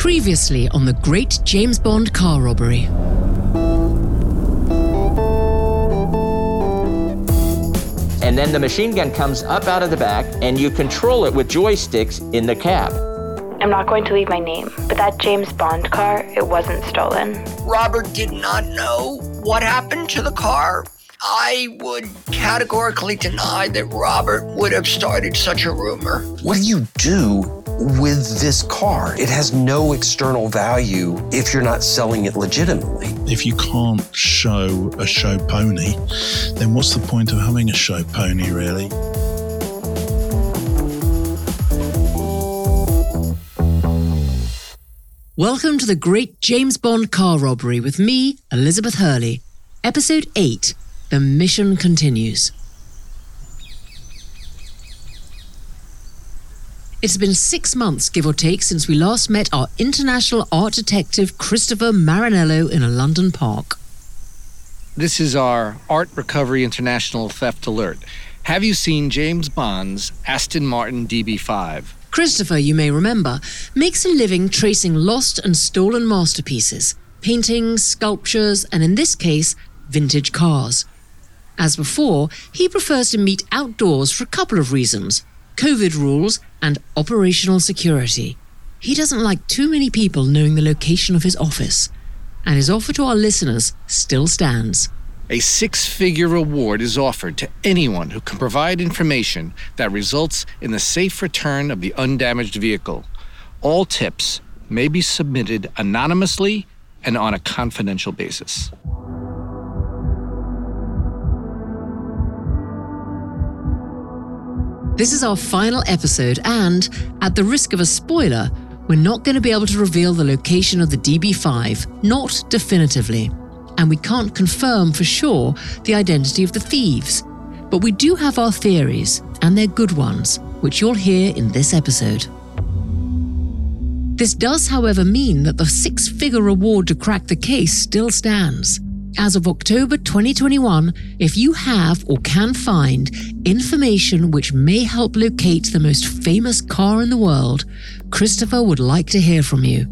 Previously on the Great James Bond car robbery. And then the machine gun comes up out of the back, and you control it with joysticks in the cab. I'm not going to leave my name, but that James Bond car, it wasn't stolen. Robert did not know what happened to the car. I would categorically deny that Robert would have started such a rumor. What do you do with this car? It has no external value if you're not selling it legitimately. If you can't show a show pony, then what's the point of having a show pony, really? Welcome to the Great James Bond car robbery with me, Elizabeth Hurley. Episode 8 The Mission Continues. It's been six months, give or take, since we last met our international art detective Christopher Marinello in a London park. This is our Art Recovery International Theft Alert. Have you seen James Bond's Aston Martin DB5? Christopher, you may remember, makes a living tracing lost and stolen masterpieces, paintings, sculptures, and in this case, vintage cars. As before, he prefers to meet outdoors for a couple of reasons COVID rules and operational security. He doesn't like too many people knowing the location of his office, and his offer to our listeners still stands. A six figure reward is offered to anyone who can provide information that results in the safe return of the undamaged vehicle. All tips may be submitted anonymously and on a confidential basis. This is our final episode, and at the risk of a spoiler, we're not going to be able to reveal the location of the DB5, not definitively. And we can't confirm for sure the identity of the thieves. But we do have our theories, and they're good ones, which you'll hear in this episode. This does, however, mean that the six figure reward to crack the case still stands. As of October 2021, if you have or can find information which may help locate the most famous car in the world, Christopher would like to hear from you.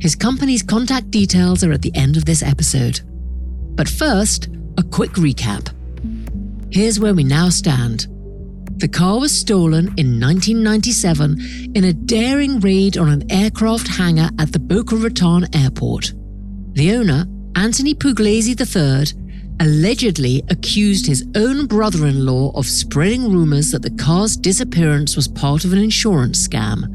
His company's contact details are at the end of this episode. But first, a quick recap. Here's where we now stand. The car was stolen in 1997 in a daring raid on an aircraft hangar at the Boca Raton airport. The owner, Anthony Pugliese III, allegedly accused his own brother in law of spreading rumors that the car's disappearance was part of an insurance scam.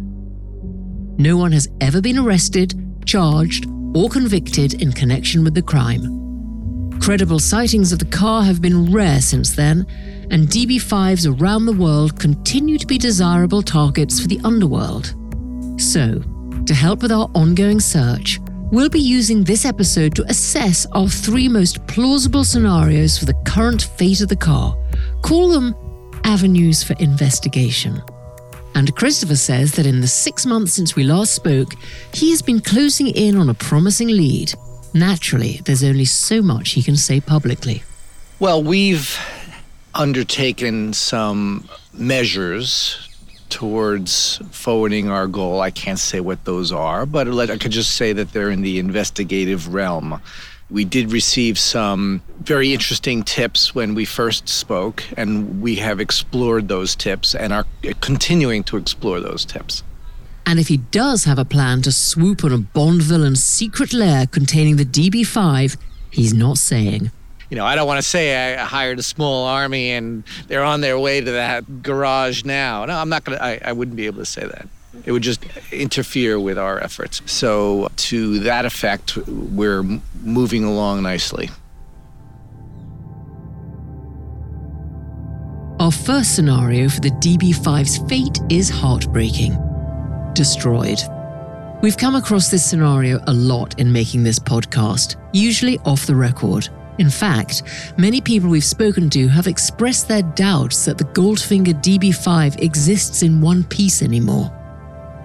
No one has ever been arrested, charged, or convicted in connection with the crime. Credible sightings of the car have been rare since then, and DB5s around the world continue to be desirable targets for the underworld. So, to help with our ongoing search, we'll be using this episode to assess our three most plausible scenarios for the current fate of the car. Call them avenues for investigation. And Christopher says that in the six months since we last spoke, he has been closing in on a promising lead. Naturally, there's only so much he can say publicly. Well, we've undertaken some measures towards forwarding our goal. I can't say what those are, but I could just say that they're in the investigative realm. We did receive some very interesting tips when we first spoke, and we have explored those tips and are continuing to explore those tips. And if he does have a plan to swoop on a Bond villain's secret lair containing the DB5, he's not saying. You know, I don't want to say I hired a small army and they're on their way to that garage now. No, I'm not going to, I wouldn't be able to say that. It would just interfere with our efforts. So, to that effect, we're moving along nicely. Our first scenario for the DB5's fate is heartbreaking destroyed. We've come across this scenario a lot in making this podcast, usually off the record. In fact, many people we've spoken to have expressed their doubts that the Goldfinger DB5 exists in one piece anymore.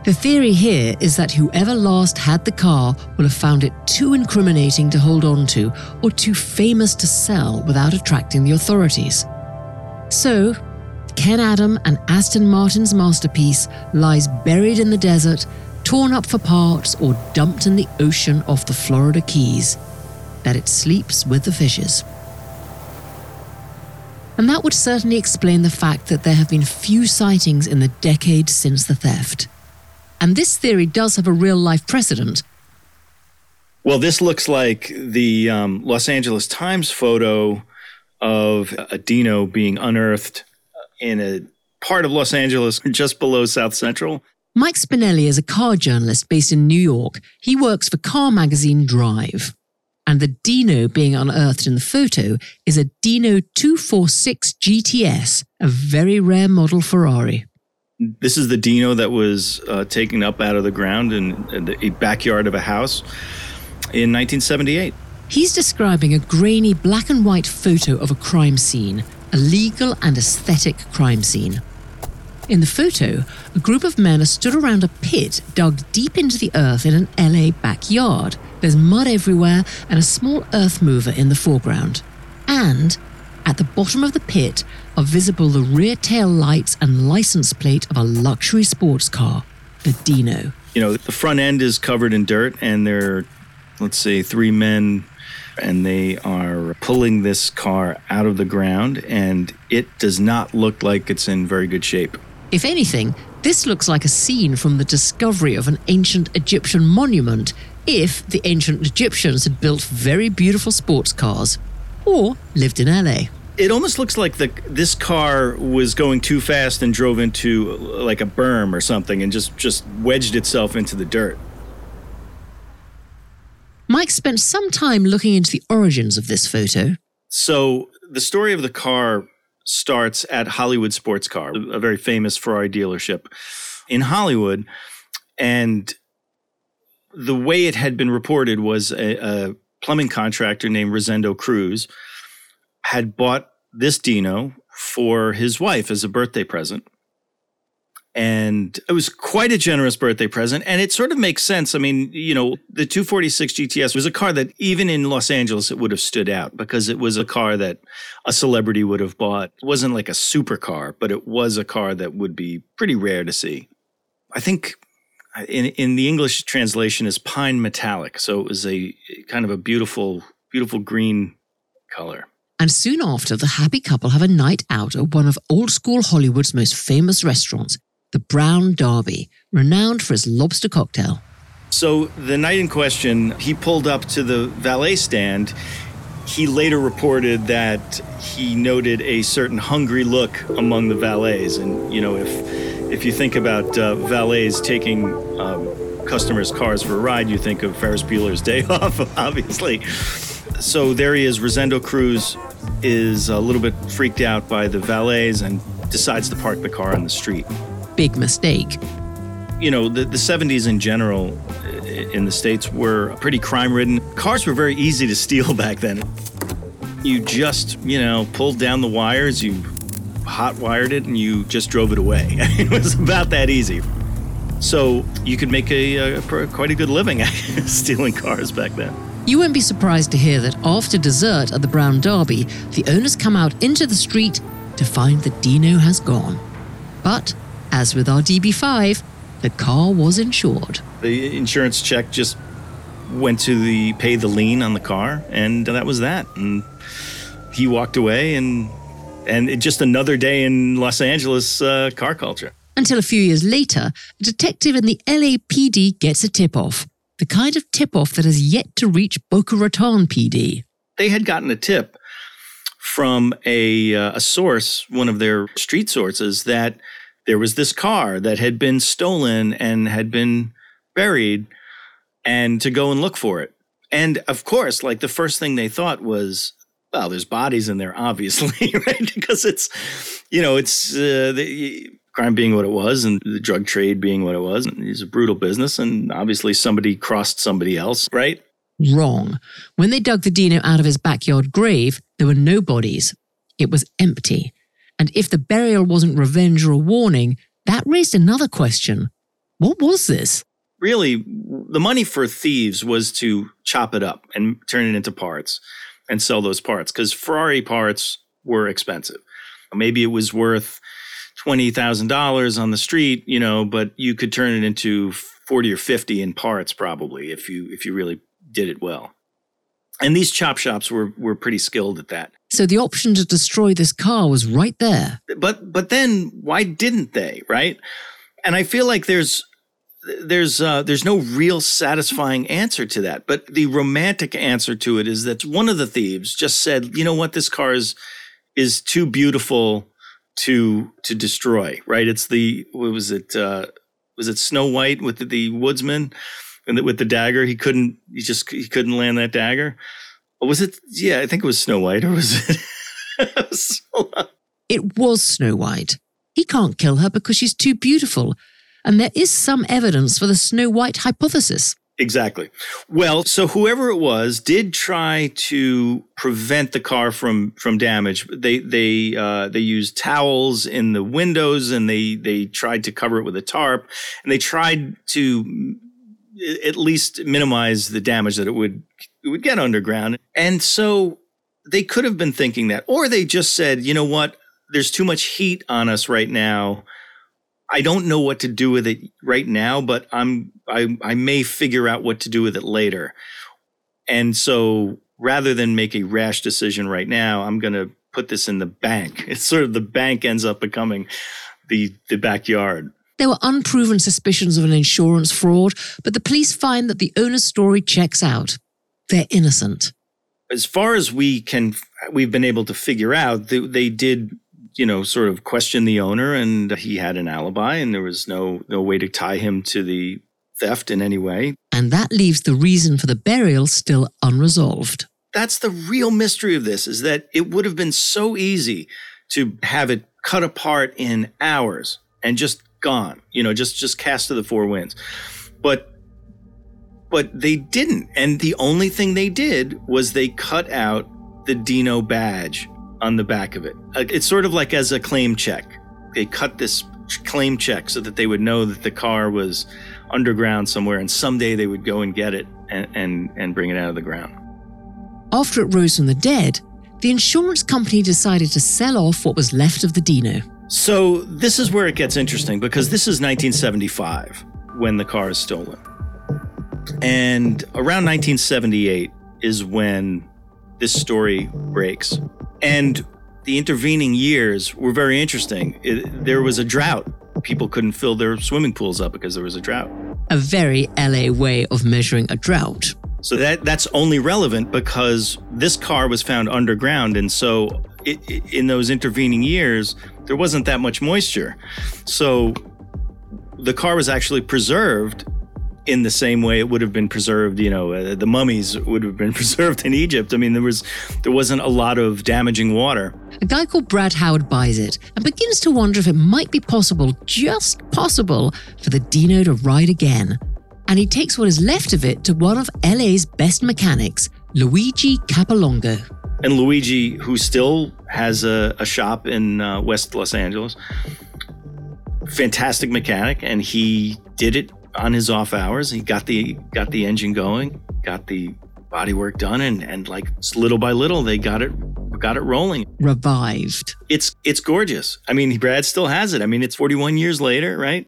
The theory here is that whoever last had the car will have found it too incriminating to hold on to or too famous to sell without attracting the authorities. So, Ken Adam and Aston Martin's masterpiece lies buried in the desert, torn up for parts, or dumped in the ocean off the Florida Keys, that it sleeps with the fishes. And that would certainly explain the fact that there have been few sightings in the decades since the theft. And this theory does have a real life precedent. Well, this looks like the um, Los Angeles Times photo of a dino being unearthed in a part of Los Angeles just below South Central. Mike Spinelli is a car journalist based in New York. He works for car magazine Drive. And the Dino being unearthed in the photo is a Dino 246 GTS, a very rare model Ferrari. This is the Dino that was uh, taken up out of the ground in, in the backyard of a house in 1978. He's describing a grainy black and white photo of a crime scene, a legal and aesthetic crime scene. In the photo, a group of men are stood around a pit dug deep into the earth in an LA backyard. There's mud everywhere and a small earth mover in the foreground. And at the bottom of the pit are visible the rear tail lights and license plate of a luxury sports car, the Dino. You know, the front end is covered in dirt, and there are, let's say, three men, and they are pulling this car out of the ground, and it does not look like it's in very good shape. If anything, this looks like a scene from the discovery of an ancient Egyptian monument if the ancient Egyptians had built very beautiful sports cars or lived in LA. It almost looks like the this car was going too fast and drove into like a berm or something and just just wedged itself into the dirt. Mike spent some time looking into the origins of this photo. So, the story of the car starts at Hollywood Sports Car, a very famous Ferrari dealership in Hollywood. And the way it had been reported was a, a plumbing contractor named Rosendo Cruz had bought this Dino for his wife as a birthday present. And it was quite a generous birthday present. And it sort of makes sense. I mean, you know, the 246 GTS was a car that even in Los Angeles, it would have stood out because it was a car that a celebrity would have bought. It wasn't like a supercar, but it was a car that would be pretty rare to see. I think uh, in, in the English translation is pine metallic. So it was a kind of a beautiful, beautiful green color. And soon after, the happy couple have a night out at one of old school Hollywood's most famous restaurants, the Brown Derby, renowned for its lobster cocktail. So the night in question, he pulled up to the valet stand. He later reported that he noted a certain hungry look among the valets, and you know, if if you think about uh, valets taking um, customers' cars for a ride, you think of Ferris Bueller's Day Off, obviously. So there he is. Rosendo Cruz is a little bit freaked out by the valets and decides to park the car on the street big mistake. You know, the, the 70s in general in the States were pretty crime ridden. Cars were very easy to steal back then. You just, you know, pulled down the wires, you hot wired it, and you just drove it away. it was about that easy. So you could make a, a quite a good living stealing cars back then. You won't be surprised to hear that after dessert at the Brown Derby, the owners come out into the street to find that Dino has gone. But as with our DB5, the car was insured. The insurance check just went to the pay the lien on the car, and that was that. And he walked away, and and it just another day in Los Angeles uh, car culture. Until a few years later, a detective in the LAPD gets a tip off, the kind of tip off that has yet to reach Boca Raton PD. They had gotten a tip from a, uh, a source, one of their street sources, that there was this car that had been stolen and had been buried and to go and look for it. And of course, like the first thing they thought was, well, there's bodies in there, obviously, right? because it's, you know, it's uh, the crime being what it was and the drug trade being what it was. And it's a brutal business. And obviously, somebody crossed somebody else, right? Wrong. When they dug the Dino out of his backyard grave, there were no bodies. It was empty. And if the burial wasn't revenge or a warning, that raised another question. What was this? Really, the money for thieves was to chop it up and turn it into parts and sell those parts because Ferrari parts were expensive. Maybe it was worth $20,000 on the street, you know, but you could turn it into 40 or 50 in parts probably if you if you really did it well. And these chop shops were were pretty skilled at that. So the option to destroy this car was right there. But but then why didn't they, right? And I feel like there's there's uh, there's no real satisfying answer to that. But the romantic answer to it is that one of the thieves just said, "You know what? This car is is too beautiful to to destroy." Right? It's the what was it? Uh, was it Snow White with the, the woodsman and with the dagger? He couldn't. He just he couldn't land that dagger. Or was it? Yeah, I think it was Snow White, or was it? it was Snow White. He can't kill her because she's too beautiful and there is some evidence for the Snow White hypothesis. Exactly. Well, so whoever it was did try to prevent the car from from damage. They they uh, they used towels in the windows and they they tried to cover it with a tarp and they tried to at least minimize the damage that it would it would get underground. And so they could have been thinking that, or they just said, you know what, there's too much heat on us right now I don't know what to do with it right now, but I'm I I may figure out what to do with it later. And so rather than make a rash decision right now, I'm going to put this in the bank. It's sort of the bank ends up becoming the the backyard. There were unproven suspicions of an insurance fraud, but the police find that the owner's story checks out. They're innocent. As far as we can, we've been able to figure out, they, they did you know, sort of question the owner, and he had an alibi, and there was no no way to tie him to the theft in any way. And that leaves the reason for the burial still unresolved. That's the real mystery of this: is that it would have been so easy to have it cut apart in hours and just gone, you know, just just cast to the four winds, but. But they didn't. And the only thing they did was they cut out the Dino badge on the back of it. Uh, it's sort of like as a claim check. They cut this claim check so that they would know that the car was underground somewhere and someday they would go and get it and, and, and bring it out of the ground. After it rose from the dead, the insurance company decided to sell off what was left of the Dino. So this is where it gets interesting because this is 1975 when the car is stolen. And around 1978 is when this story breaks. And the intervening years were very interesting. It, there was a drought. People couldn't fill their swimming pools up because there was a drought. A very LA way of measuring a drought. So that that's only relevant because this car was found underground, and so it, in those intervening years, there wasn't that much moisture. So the car was actually preserved in the same way it would have been preserved you know uh, the mummies would have been preserved in egypt. I mean there was there wasn't a lot of damaging water. A guy called brad howard buys it and begins to wonder if it might be possible just possible for the dino to ride again. And he takes what is left of it to one of la's best mechanics luigi capolongo and luigi who still has a, a shop in uh, west los angeles fantastic mechanic and he did it on his off hours. He got the got the engine going, got the body work done, and and like little by little they got it got it rolling. Revived. It's it's gorgeous. I mean, Brad still has it. I mean, it's 41 years later, right?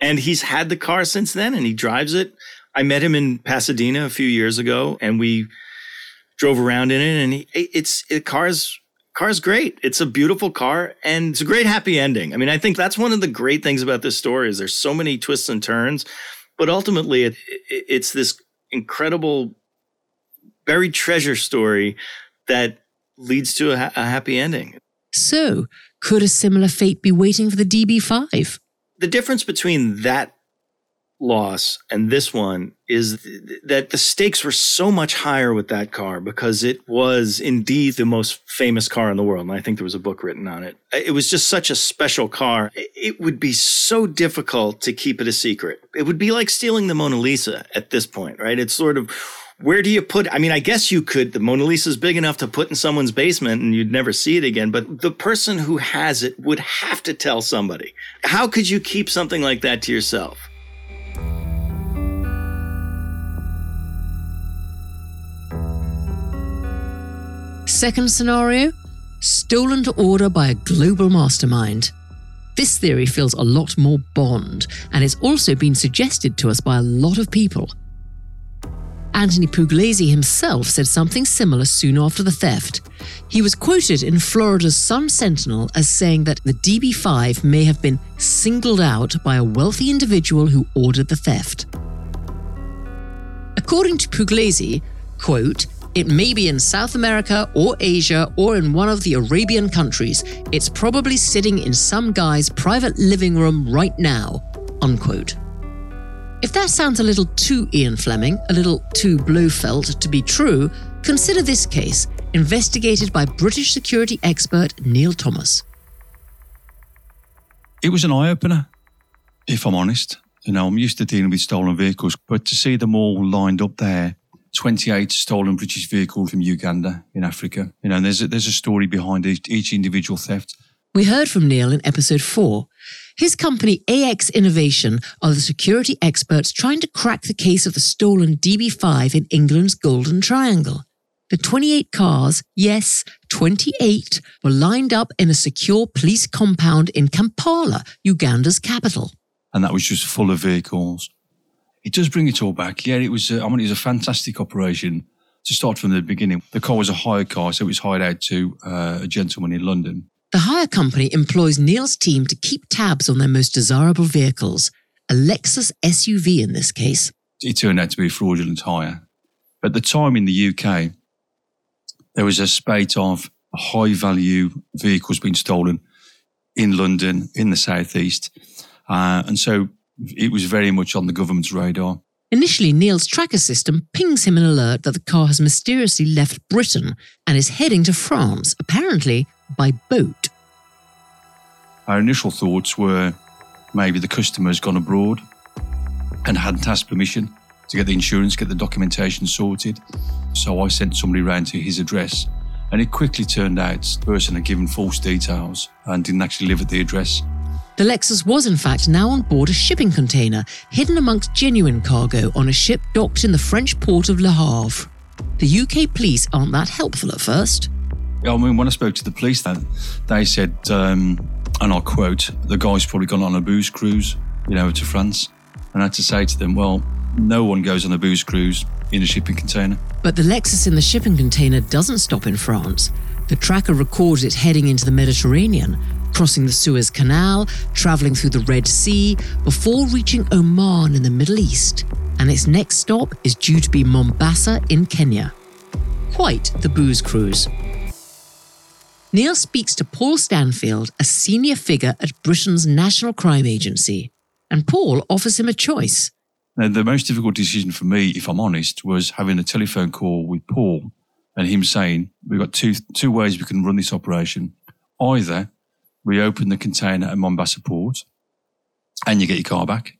And he's had the car since then, and he drives it. I met him in Pasadena a few years ago, and we drove around in it, and he, it's it car's car's great. It's a beautiful car and it's a great happy ending. I mean, I think that's one of the great things about this story is there's so many twists and turns, but ultimately it, it, it's this incredible buried treasure story that leads to a, ha- a happy ending. So, could a similar fate be waiting for the DB5? The difference between that loss and this one is th- that the stakes were so much higher with that car because it was indeed the most famous car in the world. And I think there was a book written on it. It was just such a special car. It would be so difficult to keep it a secret. It would be like stealing the Mona Lisa at this point, right? It's sort of where do you put I mean, I guess you could the Mona Lisa is big enough to put in someone's basement and you'd never see it again, but the person who has it would have to tell somebody. How could you keep something like that to yourself? Second scenario stolen to order by a global mastermind. This theory feels a lot more Bond, and it's also been suggested to us by a lot of people. Anthony Pugliese himself said something similar soon after the theft. He was quoted in Florida's Sun Sentinel as saying that the DB5 may have been singled out by a wealthy individual who ordered the theft. According to Pugliese, quote, it may be in South America or Asia or in one of the Arabian countries. It's probably sitting in some guy's private living room right now. Unquote. If that sounds a little too Ian Fleming, a little too Blofeld to be true, consider this case, investigated by British security expert Neil Thomas. It was an eye opener, if I'm honest. You know, I'm used to dealing with stolen vehicles, but to see them all lined up there 28 stolen British vehicles from Uganda in Africa. You know, and there's a, there's a story behind each, each individual theft. We heard from Neil in episode 4. His company AX Innovation are the security experts trying to crack the case of the stolen DB5 in England's Golden Triangle. The 28 cars, yes, 28, were lined up in a secure police compound in Kampala, Uganda's capital. And that was just full of vehicles it does bring it all back. Yeah, it was. Uh, I mean, it was a fantastic operation to start from the beginning. The car was a hire car, so it was hired out to uh, a gentleman in London. The hire company employs Neil's team to keep tabs on their most desirable vehicles, a Lexus SUV in this case. It turned out to be a fraudulent hire. At the time in the UK, there was a spate of high value vehicles being stolen in London, in the southeast. Uh, and so it was very much on the government's radar. Initially, Neil's tracker system pings him an alert that the car has mysteriously left Britain and is heading to France, apparently by boat. Our initial thoughts were maybe the customer's gone abroad and hadn't asked permission to get the insurance, get the documentation sorted. So I sent somebody round to his address, and it quickly turned out the person had given false details and didn't actually live at the address. The Lexus was, in fact, now on board a shipping container, hidden amongst genuine cargo on a ship docked in the French port of Le Havre. The UK police aren't that helpful at first. I mean, when I spoke to the police, then they said, um, and I'll quote, the guy's probably gone on a booze cruise, you know, to France. And I had to say to them, well, no one goes on a booze cruise in a shipping container. But the Lexus in the shipping container doesn't stop in France. The tracker records it heading into the Mediterranean, crossing the Suez Canal, traveling through the Red Sea, before reaching Oman in the Middle East. And its next stop is due to be Mombasa in Kenya. Quite the booze cruise. Neil speaks to Paul Stanfield, a senior figure at Britain's National Crime Agency, and Paul offers him a choice. Now, the most difficult decision for me, if I'm honest, was having a telephone call with Paul and him saying, We've got two, two ways we can run this operation. Either we open the container at Mombasa Port and you get your car back.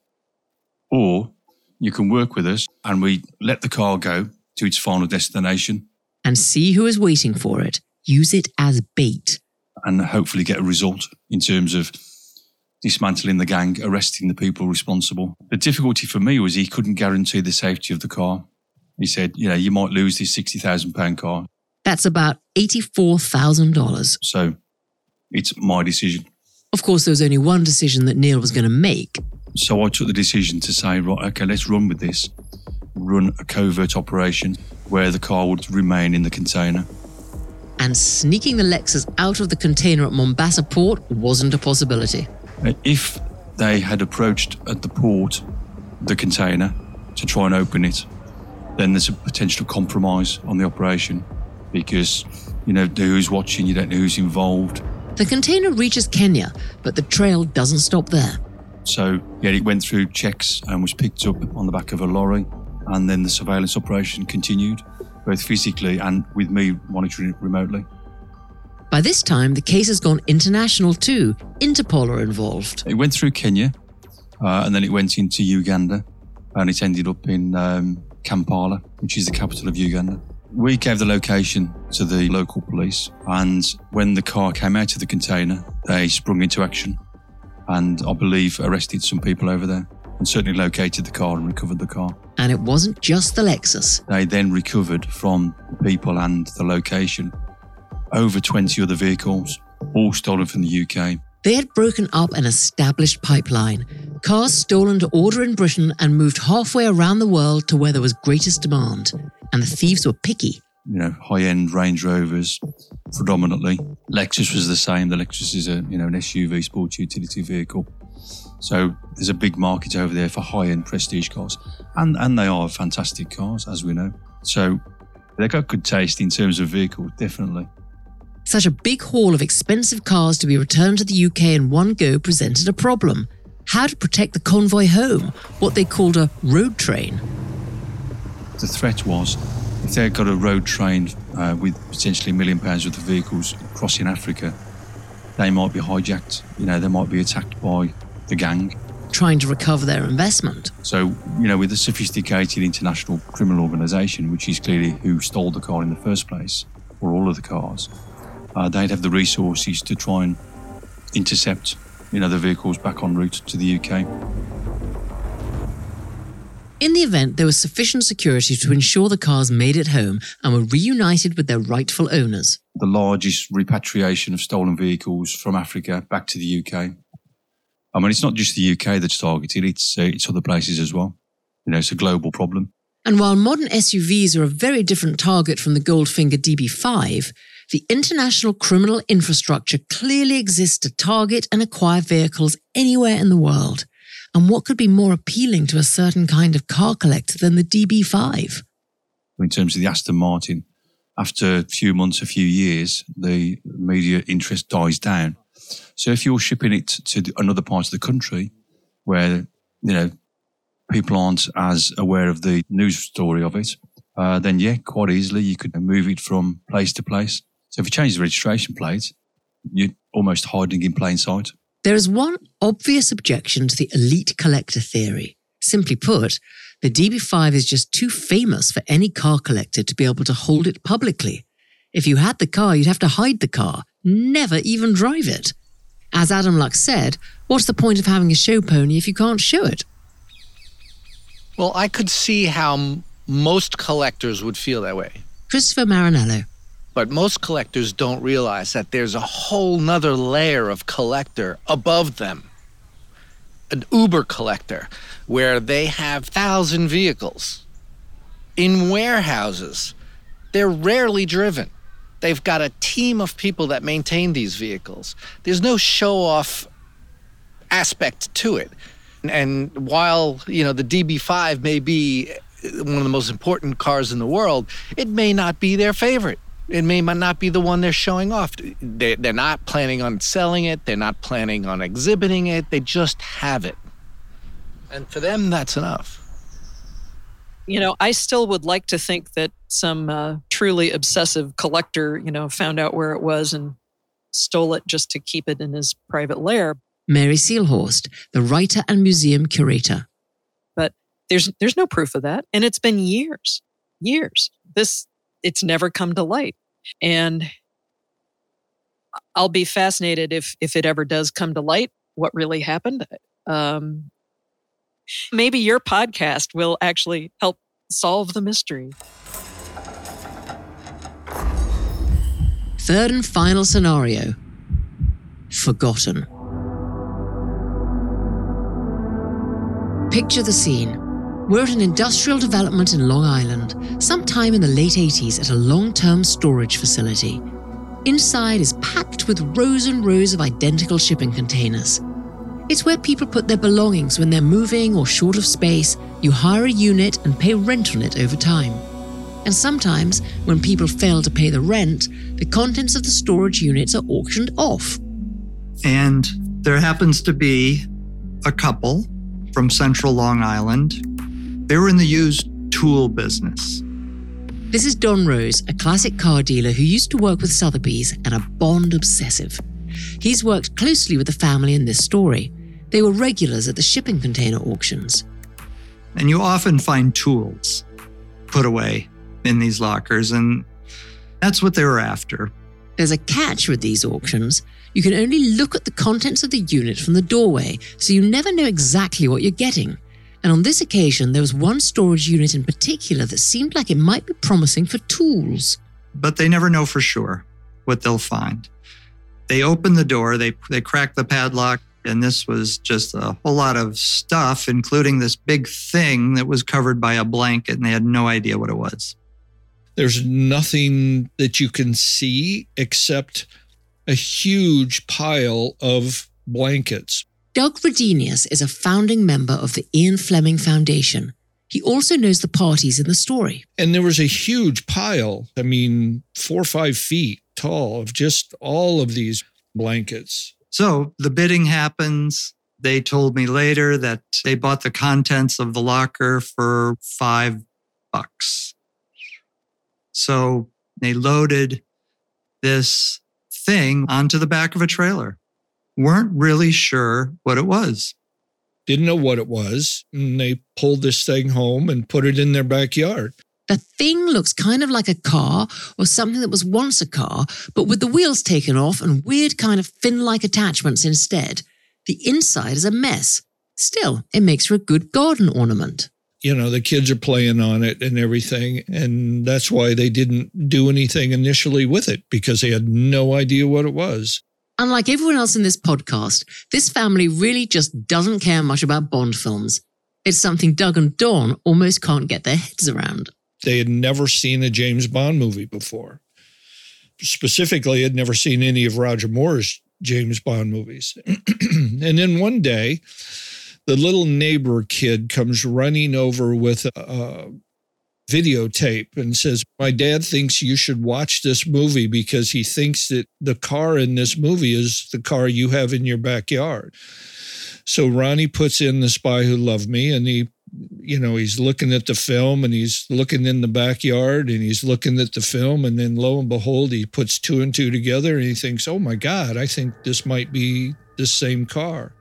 Or you can work with us and we let the car go to its final destination. And see who is waiting for it. Use it as bait. And hopefully get a result in terms of dismantling the gang, arresting the people responsible. The difficulty for me was he couldn't guarantee the safety of the car. He said, you know, you might lose this £60,000 car. That's about $84,000. So it's my decision. Of course, there was only one decision that Neil was going to make. So I took the decision to say, right, okay, let's run with this. Run a covert operation where the car would remain in the container. And sneaking the Lexus out of the container at Mombasa port wasn't a possibility. If they had approached at the port the container to try and open it, then there's a potential compromise on the operation because you know who's watching, you don't know who's involved. The container reaches Kenya, but the trail doesn't stop there. So, yeah, it went through checks and was picked up on the back of a lorry. And then the surveillance operation continued, both physically and with me monitoring it remotely. By this time, the case has gone international too. Interpol are involved. It went through Kenya, uh, and then it went into Uganda, and it ended up in um, Kampala, which is the capital of Uganda. We gave the location to the local police, and when the car came out of the container, they sprung into action and I believe arrested some people over there and certainly located the car and recovered the car. And it wasn't just the Lexus. They then recovered from the people and the location over 20 other vehicles, all stolen from the UK, They had broken up an established pipeline, cars stolen to order in Britain and moved halfway around the world to where there was greatest demand. And the thieves were picky. You know, high-end Range Rovers, predominantly. Lexus was the same. The Lexus is a you know an SUV sports utility vehicle. So there's a big market over there for high-end prestige cars, and and they are fantastic cars, as we know. So they've got good taste in terms of vehicle, definitely. Such a big haul of expensive cars to be returned to the UK in one go presented a problem. How to protect the convoy home, what they called a road train. The threat was if they had got a road train uh, with potentially a million pounds worth of vehicles crossing Africa, they might be hijacked. You know, they might be attacked by the gang. Trying to recover their investment. So, you know, with a sophisticated international criminal organisation, which is clearly who stole the car in the first place, or all of the cars, uh, they'd have the resources to try and intercept, you know, the vehicles back en route to the UK. In the event, there was sufficient security to ensure the cars made it home and were reunited with their rightful owners. The largest repatriation of stolen vehicles from Africa back to the UK. I mean, it's not just the UK that's targeted; it's uh, it's other places as well. You know, it's a global problem. And while modern SUVs are a very different target from the Goldfinger DB5, the international criminal infrastructure clearly exists to target and acquire vehicles anywhere in the world. And what could be more appealing to a certain kind of car collector than the DB5? In terms of the Aston Martin, after a few months, a few years, the media interest dies down. So if you're shipping it to another part of the country where, you know, people aren't as aware of the news story of it, uh, then yeah, quite easily you could move it from place to place. So if you change the registration plate, you're almost hiding in plain sight. There is one obvious objection to the elite collector theory. Simply put, the DB5 is just too famous for any car collector to be able to hold it publicly. If you had the car, you'd have to hide the car, never even drive it. As Adam Luck said, what's the point of having a show pony if you can't show it? Well, I could see how m- most collectors would feel that way. Christopher Marinello. But most collectors don't realize that there's a whole nother layer of collector above them. An Uber collector, where they have thousand vehicles in warehouses. They're rarely driven. They've got a team of people that maintain these vehicles. There's no show off aspect to it. And while, you know, the DB5 may be one of the most important cars in the world, it may not be their favorite. It may not be the one they're showing off. They, they're not planning on selling it. They're not planning on exhibiting it. They just have it. And for them, that's enough. You know, I still would like to think that some uh, truly obsessive collector, you know, found out where it was and stole it just to keep it in his private lair. Mary Seelhorst, the writer and museum curator. But there's there's no proof of that, and it's been years, years. This it's never come to light, and I'll be fascinated if if it ever does come to light what really happened. Um, maybe your podcast will actually help solve the mystery. Third and final scenario Forgotten. Picture the scene. We're at an industrial development in Long Island, sometime in the late 80s at a long term storage facility. Inside is packed with rows and rows of identical shipping containers. It's where people put their belongings when they're moving or short of space. You hire a unit and pay rent on it over time. And sometimes, when people fail to pay the rent, the contents of the storage units are auctioned off. And there happens to be a couple from central Long Island. They were in the used tool business. This is Don Rose, a classic car dealer who used to work with Sotheby's and a Bond obsessive. He's worked closely with the family in this story. They were regulars at the shipping container auctions. And you often find tools put away in these lockers, and that's what they were after. There's a catch with these auctions. You can only look at the contents of the unit from the doorway, so you never know exactly what you're getting. And on this occasion, there was one storage unit in particular that seemed like it might be promising for tools. But they never know for sure what they'll find. They opened the door, they, they cracked the padlock, and this was just a whole lot of stuff, including this big thing that was covered by a blanket, and they had no idea what it was. There's nothing that you can see except a huge pile of blankets. Doug Redenius is a founding member of the Ian Fleming Foundation. He also knows the parties in the story. And there was a huge pile, I mean, four or five feet tall, of just all of these blankets. So the bidding happens. They told me later that they bought the contents of the locker for five bucks. So they loaded this thing onto the back of a trailer. Weren't really sure what it was. Didn't know what it was. And they pulled this thing home and put it in their backyard. The thing looks kind of like a car or something that was once a car, but with the wheels taken off and weird kind of fin like attachments instead. The inside is a mess. Still, it makes for a good garden ornament. You know, the kids are playing on it and everything. And that's why they didn't do anything initially with it because they had no idea what it was. Unlike everyone else in this podcast, this family really just doesn't care much about Bond films. It's something Doug and Dawn almost can't get their heads around. They had never seen a James Bond movie before. Specifically, had never seen any of Roger Moore's James Bond movies. and then one day, the little neighbor kid comes running over with a videotape and says, My dad thinks you should watch this movie because he thinks that the car in this movie is the car you have in your backyard. So Ronnie puts in The Spy Who Loved Me and he you know, he's looking at the film and he's looking in the backyard and he's looking at the film. And then lo and behold, he puts two and two together and he thinks, oh my God, I think this might be the same car.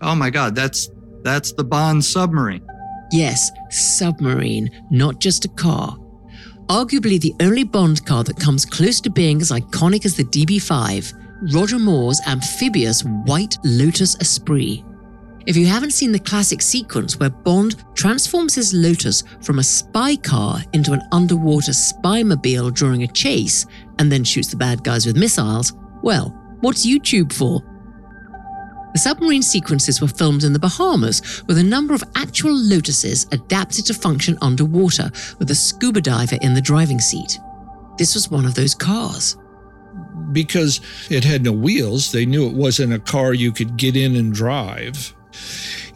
Oh my God, that's that's the Bond submarine. Yes, submarine, not just a car. Arguably the only Bond car that comes close to being as iconic as the DB 5, Roger Moore's amphibious white Lotus Esprit. If you haven't seen the classic sequence where Bond transforms his Lotus from a spy car into an underwater spy-mobile during a chase and then shoots the bad guys with missiles, well, what's YouTube for? The submarine sequences were filmed in the Bahamas with a number of actual Lotuses adapted to function underwater with a scuba diver in the driving seat. This was one of those cars. Because it had no wheels, they knew it wasn't a car you could get in and drive.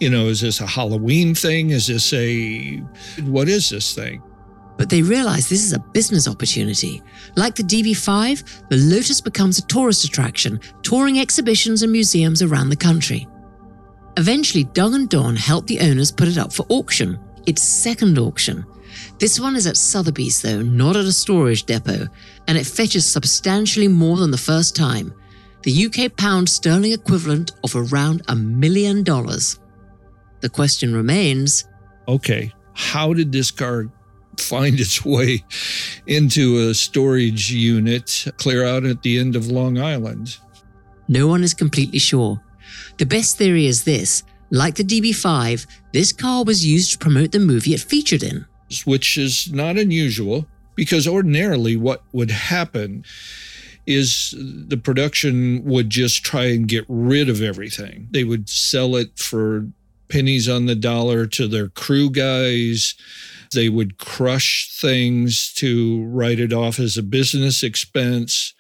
You know, is this a Halloween thing? Is this a, what is this thing? But they realize this is a business opportunity. Like the DB5, the Lotus becomes a tourist attraction, touring exhibitions and museums around the country. Eventually, Doug and Dawn help the owners put it up for auction, its second auction. This one is at Sotheby's, though, not at a storage depot, and it fetches substantially more than the first time the UK pound sterling equivalent of around a million dollars. The question remains okay, how did this car find its way into a storage unit clear out at the end of Long Island? No one is completely sure. The best theory is this like the DB5, this car was used to promote the movie it featured in. Which is not unusual because ordinarily what would happen is the production would just try and get rid of everything. They would sell it for pennies on the dollar to their crew guys. They would crush things to write it off as a business expense.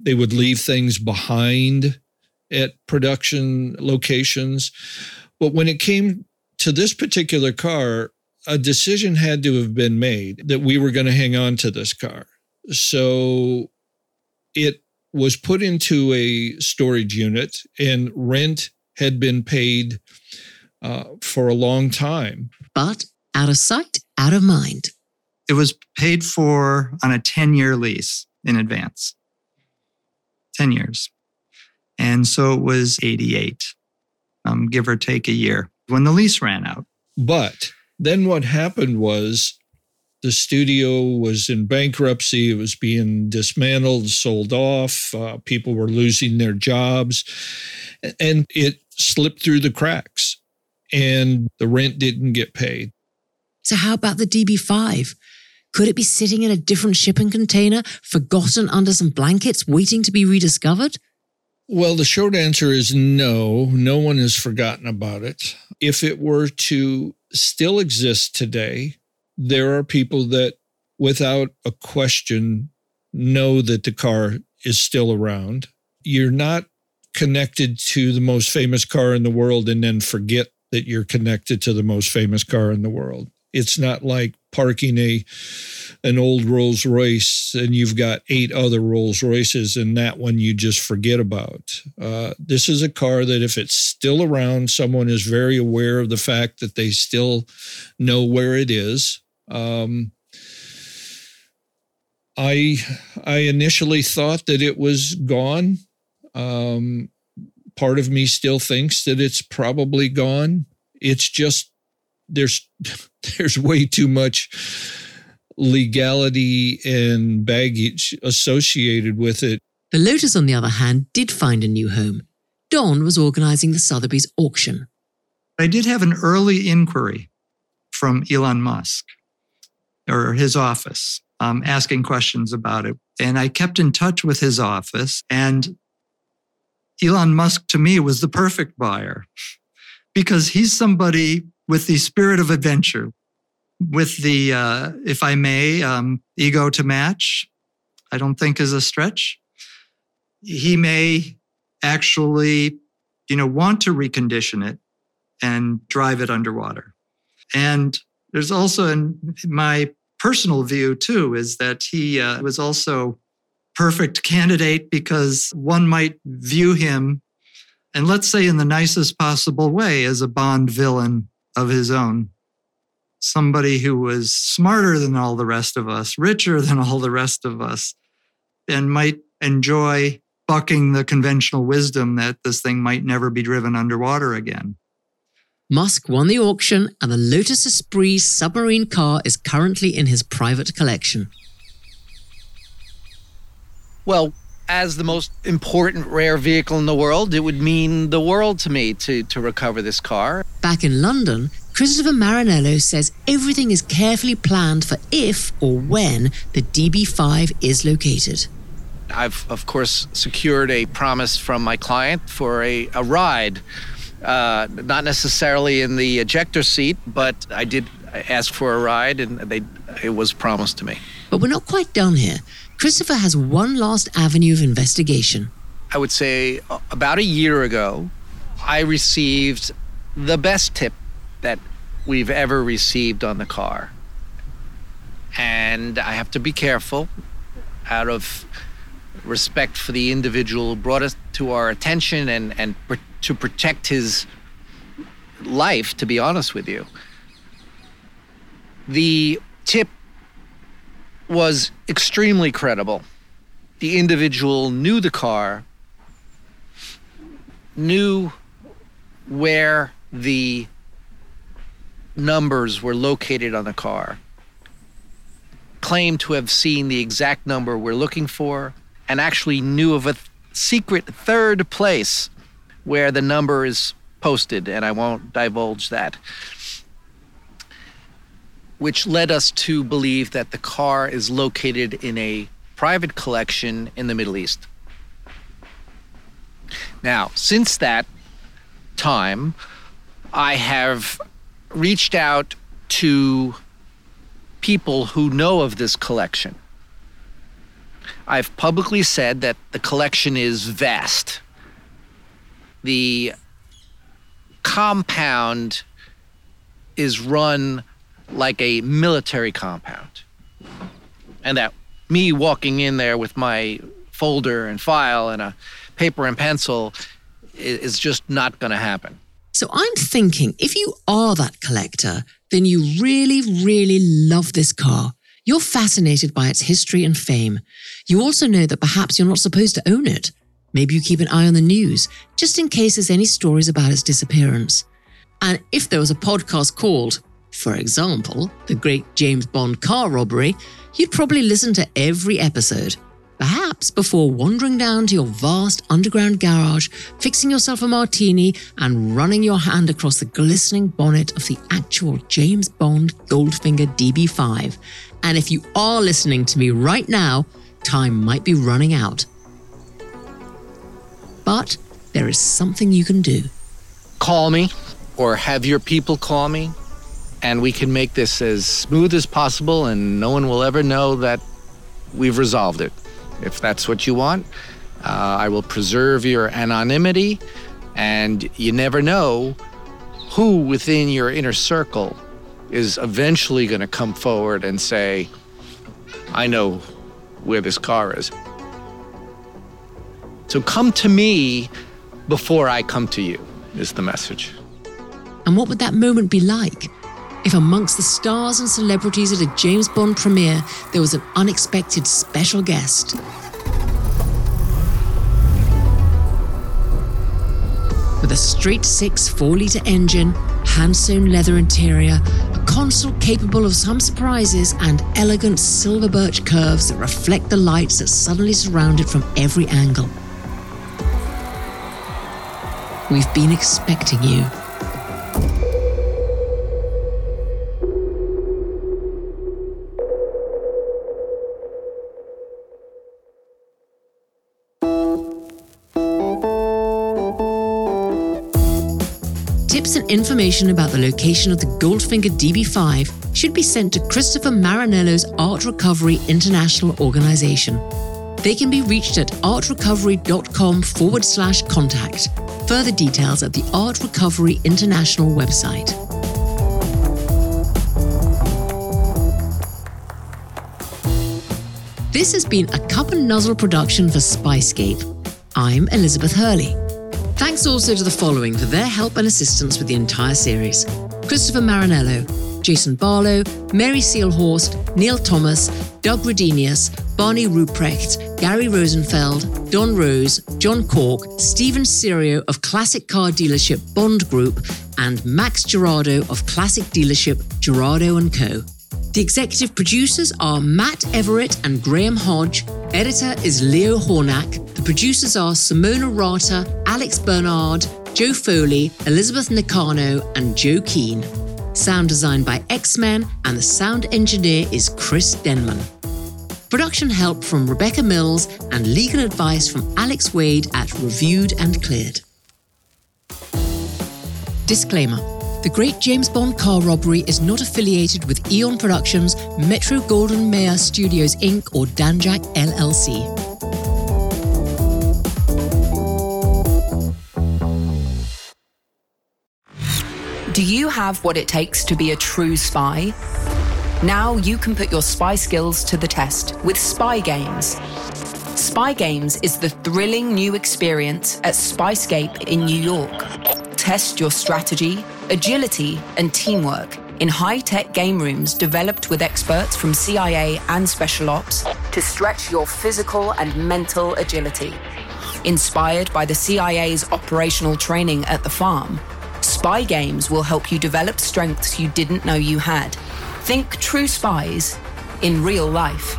They would leave things behind at production locations. But when it came to this particular car, a decision had to have been made that we were going to hang on to this car. So it was put into a storage unit and rent had been paid uh, for a long time. But out of sight, out of mind. It was paid for on a 10 year lease in advance. 10 years. And so it was 88, um, give or take a year when the lease ran out. But then what happened was the studio was in bankruptcy. It was being dismantled, sold off. Uh, people were losing their jobs. And it slipped through the cracks and the rent didn't get paid. So, how about the DB5? Could it be sitting in a different shipping container, forgotten under some blankets, waiting to be rediscovered? Well, the short answer is no. No one has forgotten about it. If it were to still exist today, there are people that, without a question, know that the car is still around. You're not connected to the most famous car in the world and then forget that you're connected to the most famous car in the world. It's not like parking a an old Rolls Royce and you've got eight other Rolls Royces and that one you just forget about. Uh, this is a car that if it's still around, someone is very aware of the fact that they still know where it is. Um, I I initially thought that it was gone. Um, part of me still thinks that it's probably gone. It's just there's there's way too much legality and baggage associated with it. The Lotus, on the other hand, did find a new home. Don was organizing the Sotheby's auction. I did have an early inquiry from Elon Musk or his office um, asking questions about it. And I kept in touch with his office. And Elon Musk, to me, was the perfect buyer because he's somebody with the spirit of adventure, with the, uh, if I may, um, ego to match, I don't think is a stretch. He may actually, you know, want to recondition it and drive it underwater. And there's also, in my personal view too, is that he uh, was also perfect candidate because one might view him, and let's say in the nicest possible way, as a Bond villain of his own. Somebody who was smarter than all the rest of us, richer than all the rest of us, and might enjoy bucking the conventional wisdom that this thing might never be driven underwater again. Musk won the auction, and the Lotus Esprit submarine car is currently in his private collection. Well, as the most important rare vehicle in the world, it would mean the world to me to, to recover this car. Back in London, Christopher Marinello says everything is carefully planned for if or when the DB5 is located. I've, of course, secured a promise from my client for a, a ride. Uh, not necessarily in the ejector seat, but I did ask for a ride and they, it was promised to me. But we're not quite done here. Christopher has one last avenue of investigation. I would say uh, about a year ago, I received the best tip that we've ever received on the car. And I have to be careful out of respect for the individual who brought it to our attention and, and pr- to protect his life, to be honest with you. The tip was extremely credible. The individual knew the car, knew where the numbers were located on the car, claimed to have seen the exact number we're looking for, and actually knew of a th- secret third place where the number is posted, and I won't divulge that which led us to believe that the car is located in a private collection in the Middle East. Now, since that time, I have reached out to people who know of this collection. I've publicly said that the collection is vast. The compound is run like a military compound. And that me walking in there with my folder and file and a paper and pencil is just not going to happen. So I'm thinking if you are that collector, then you really, really love this car. You're fascinated by its history and fame. You also know that perhaps you're not supposed to own it. Maybe you keep an eye on the news, just in case there's any stories about its disappearance. And if there was a podcast called for example, the great James Bond car robbery, you'd probably listen to every episode. Perhaps before wandering down to your vast underground garage, fixing yourself a martini, and running your hand across the glistening bonnet of the actual James Bond Goldfinger DB5. And if you are listening to me right now, time might be running out. But there is something you can do. Call me or have your people call me, and we can make this as smooth as possible, and no one will ever know that we've resolved it. If that's what you want, uh, I will preserve your anonymity, and you never know who within your inner circle is eventually going to come forward and say, I know where this car is. So come to me before I come to you, is the message. And what would that moment be like? If amongst the stars and celebrities at a James Bond premiere, there was an unexpected special guest. With a straight six 4 litre engine, hand sewn leather interior, a console capable of some surprises, and elegant silver birch curves that reflect the lights that suddenly surround it from every angle. We've been expecting you. Tips and information about the location of the Goldfinger DB5 should be sent to Christopher Marinello's Art Recovery International Organization. They can be reached at artrecovery.com forward slash contact. Further details at the Art Recovery International website. This has been a Cup and Nuzzle production for Spyscape. I'm Elizabeth Hurley. Thanks also to the following for their help and assistance with the entire series Christopher Marinello, Jason Barlow, Mary Seelhorst, Neil Thomas, Doug Redenius, Barney Ruprecht, Gary Rosenfeld, Don Rose, John Cork, Stephen Sirio of Classic Car Dealership Bond Group, and Max Gerardo of Classic Dealership Gerardo & Co. The executive producers are Matt Everett and Graham Hodge. Editor is Leo Hornack. The producers are Simona Rata, Alex Bernard, Joe Foley, Elizabeth Nicano, and Joe Keane. Sound designed by X-Men, and the sound engineer is Chris Denman. Production help from Rebecca Mills and legal advice from Alex Wade at Reviewed and Cleared. Disclaimer The Great James Bond Car Robbery is not affiliated with Eon Productions, Metro-Goldwyn-Mayer Studios Inc., or Danjaq LLC. Do you have what it takes to be a true spy? Now you can put your spy skills to the test with Spy Games. Spy Games is the thrilling new experience at Spyscape in New York. Test your strategy, agility, and teamwork in high tech game rooms developed with experts from CIA and Special Ops to stretch your physical and mental agility. Inspired by the CIA's operational training at the farm, Spy Games will help you develop strengths you didn't know you had. Think true spies in real life.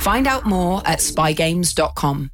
Find out more at spygames.com.